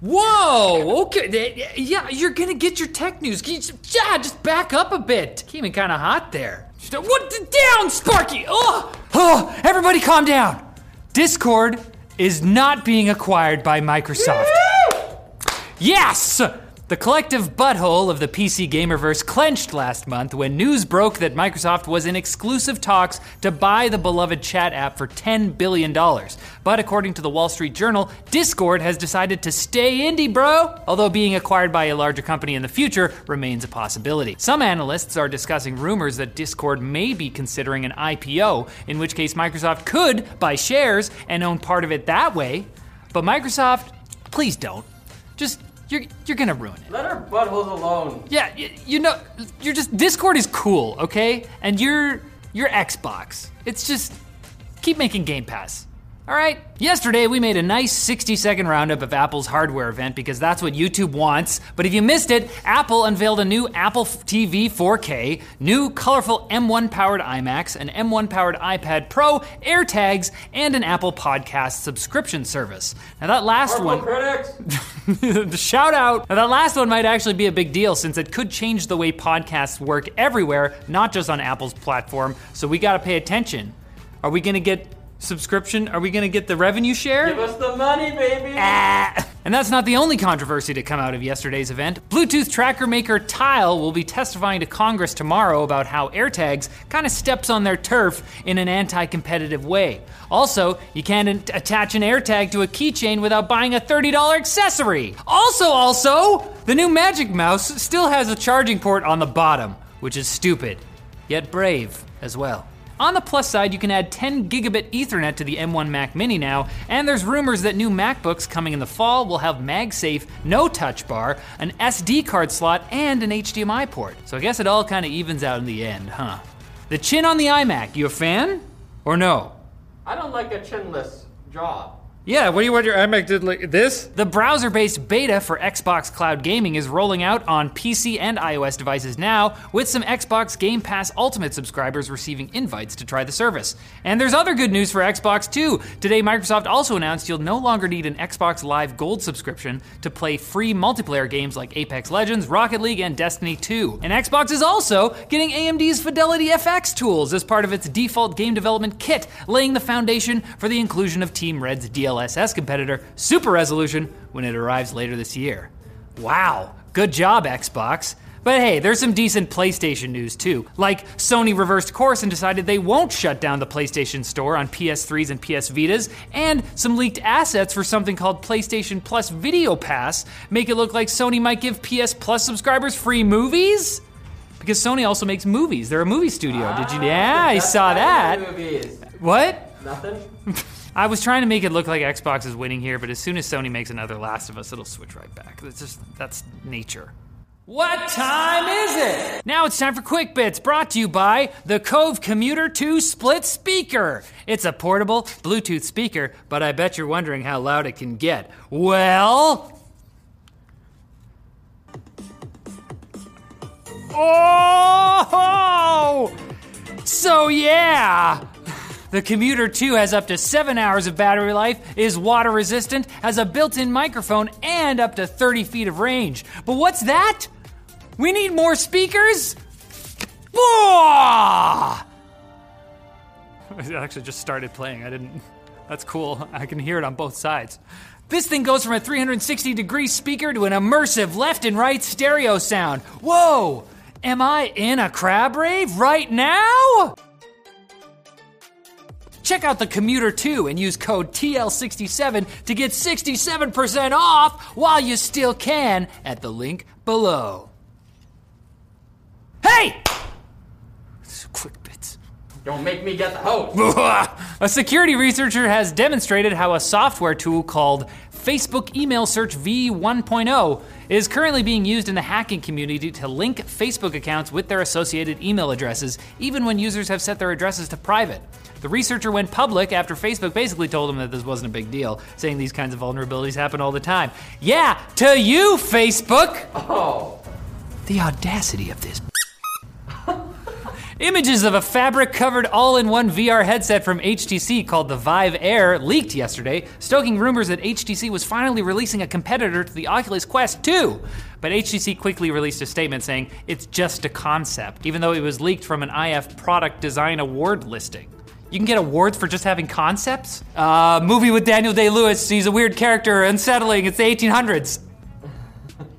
Whoa! Okay, yeah, you're gonna get your tech news. Can you just, yeah, just back up a bit. Came in kind of hot there. What? The down, Sparky! Oh, oh! Everybody, calm down. Discord is not being acquired by Microsoft. Yes! The collective butthole of the PC Gamerverse clenched last month when news broke that Microsoft was in exclusive talks to buy the beloved chat app for $10 billion. But according to the Wall Street Journal, Discord has decided to stay indie, bro! Although being acquired by a larger company in the future remains a possibility. Some analysts are discussing rumors that Discord may be considering an IPO, in which case Microsoft could buy shares and own part of it that way. But Microsoft, please don't. Just you're you're gonna ruin it. Let our buttholes alone. Yeah, you, you know, you're just Discord is cool, okay? And you're you're Xbox. It's just keep making Game Pass. All right. Yesterday, we made a nice 60 second roundup of Apple's hardware event because that's what YouTube wants. But if you missed it, Apple unveiled a new Apple TV 4K, new colorful M1 powered iMacs, an M1 powered iPad Pro, AirTags, and an Apple Podcast subscription service. Now, that last one. critics. Shout out! Now, that last one might actually be a big deal since it could change the way podcasts work everywhere, not just on Apple's platform. So we gotta pay attention. Are we gonna get subscription? Are we gonna get the revenue share? Give us the money, baby. Ah. And that's not the only controversy to come out of yesterday's event. Bluetooth tracker maker Tile will be testifying to Congress tomorrow about how AirTags kind of steps on their turf in an anti competitive way. Also, you can't attach an AirTag to a keychain without buying a $30 accessory. Also, also, the new Magic Mouse still has a charging port on the bottom, which is stupid, yet brave as well. On the plus side, you can add 10 gigabit Ethernet to the M1 Mac Mini now, and there's rumors that new MacBooks coming in the fall will have MagSafe, no touch bar, an SD card slot, and an HDMI port. So I guess it all kind of evens out in the end, huh? The chin on the iMac, you a fan? Or no? I don't like a chinless jaw. Yeah, what do you want your iMac did like this? The browser based beta for Xbox Cloud Gaming is rolling out on PC and iOS devices now, with some Xbox Game Pass Ultimate subscribers receiving invites to try the service. And there's other good news for Xbox too. Today, Microsoft also announced you'll no longer need an Xbox Live Gold subscription to play free multiplayer games like Apex Legends, Rocket League, and Destiny 2. And Xbox is also getting AMD's Fidelity FX tools as part of its default game development kit, laying the foundation for the inclusion of Team Red's DLSS competitor, Super Resolution, when it arrives later this year. Wow, good job, Xbox. But hey, there's some decent PlayStation news too. Like Sony reversed course and decided they won't shut down the PlayStation Store on PS3s and PS Vitas, and some leaked assets for something called PlayStation Plus Video Pass make it look like Sony might give PS Plus subscribers free movies? Because Sony also makes movies. They're a movie studio. Did you? Ah, yeah, I saw that. Movies. What? Nothing. I was trying to make it look like Xbox is winning here, but as soon as Sony makes another Last of Us, it'll switch right back. That's just that's nature. What time is it? Now it's time for Quick Bits, brought to you by the Kove Commuter 2 Split Speaker. It's a portable Bluetooth speaker, but I bet you're wondering how loud it can get. Well, Oh! So, yeah! The Commuter 2 has up to 7 hours of battery life, is water resistant, has a built in microphone, and up to 30 feet of range. But what's that? We need more speakers? Whoa! It actually just started playing. I didn't. That's cool. I can hear it on both sides. This thing goes from a 360 degree speaker to an immersive left and right stereo sound. Whoa! Am I in a crab rave right now? Check out the Commuter 2 and use code TL67 to get 67% off while you still can at the link below. Hey! Quick bits. Don't make me get the host. a security researcher has demonstrated how a software tool called Facebook email search v1.0 is currently being used in the hacking community to link Facebook accounts with their associated email addresses, even when users have set their addresses to private. The researcher went public after Facebook basically told him that this wasn't a big deal, saying these kinds of vulnerabilities happen all the time. Yeah, to you, Facebook! Oh. The audacity of this. Images of a fabric covered all in one VR headset from HTC called the Vive Air leaked yesterday, stoking rumors that HTC was finally releasing a competitor to the Oculus Quest 2. But HTC quickly released a statement saying it's just a concept, even though it was leaked from an IF Product Design Award listing. You can get awards for just having concepts? Uh, movie with Daniel Day Lewis, he's a weird character, unsettling, it's the 1800s.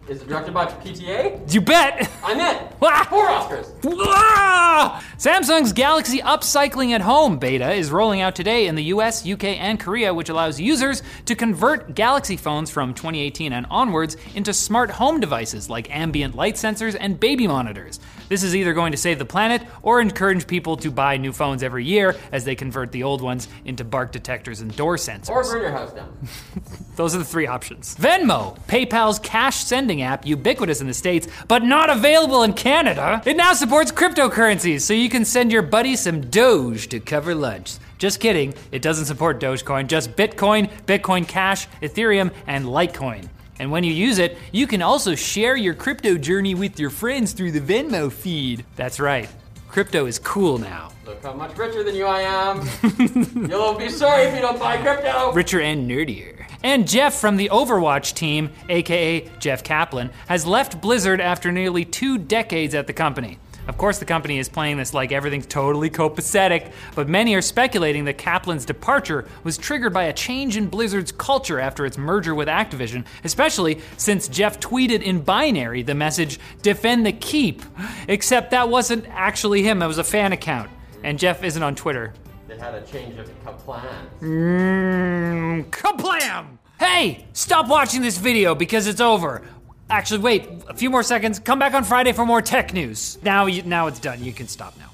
Is it directed by PTA? You bet! I'm in. Four Oscars. Samsung's Galaxy Upcycling at Home beta is rolling out today in the US, UK, and Korea, which allows users to convert Galaxy phones from 2018 and onwards into smart home devices like ambient light sensors and baby monitors. This is either going to save the planet or encourage people to buy new phones every year as they convert the old ones into bark detectors and door sensors. Or burn your house down. Those are the three options. Venmo, PayPal's cash sending app, ubiquitous in the States, but not available in Canada. It now supports cryptocurrencies, so you can send your buddy some Doge to cover lunch. Just kidding, it doesn't support Dogecoin, just Bitcoin, Bitcoin Cash, Ethereum, and Litecoin. And when you use it, you can also share your crypto journey with your friends through the Venmo feed. That's right, crypto is cool now. Look how much richer than you I am. You'll be sorry if you don't buy crypto. richer and nerdier. And Jeff from the Overwatch team, aka Jeff Kaplan, has left Blizzard after nearly two decades at the company. Of course, the company is playing this like everything's totally copacetic, but many are speculating that Kaplan's departure was triggered by a change in Blizzard's culture after its merger with Activision, especially since Jeff tweeted in binary the message, defend the keep. Except that wasn't actually him, it was a fan account. And Jeff isn't on Twitter. They had a change of plans. Mmm, kablam! Hey, stop watching this video because it's over. Actually, wait, a few more seconds. Come back on Friday for more tech news. Now, you, now it's done. You can stop now.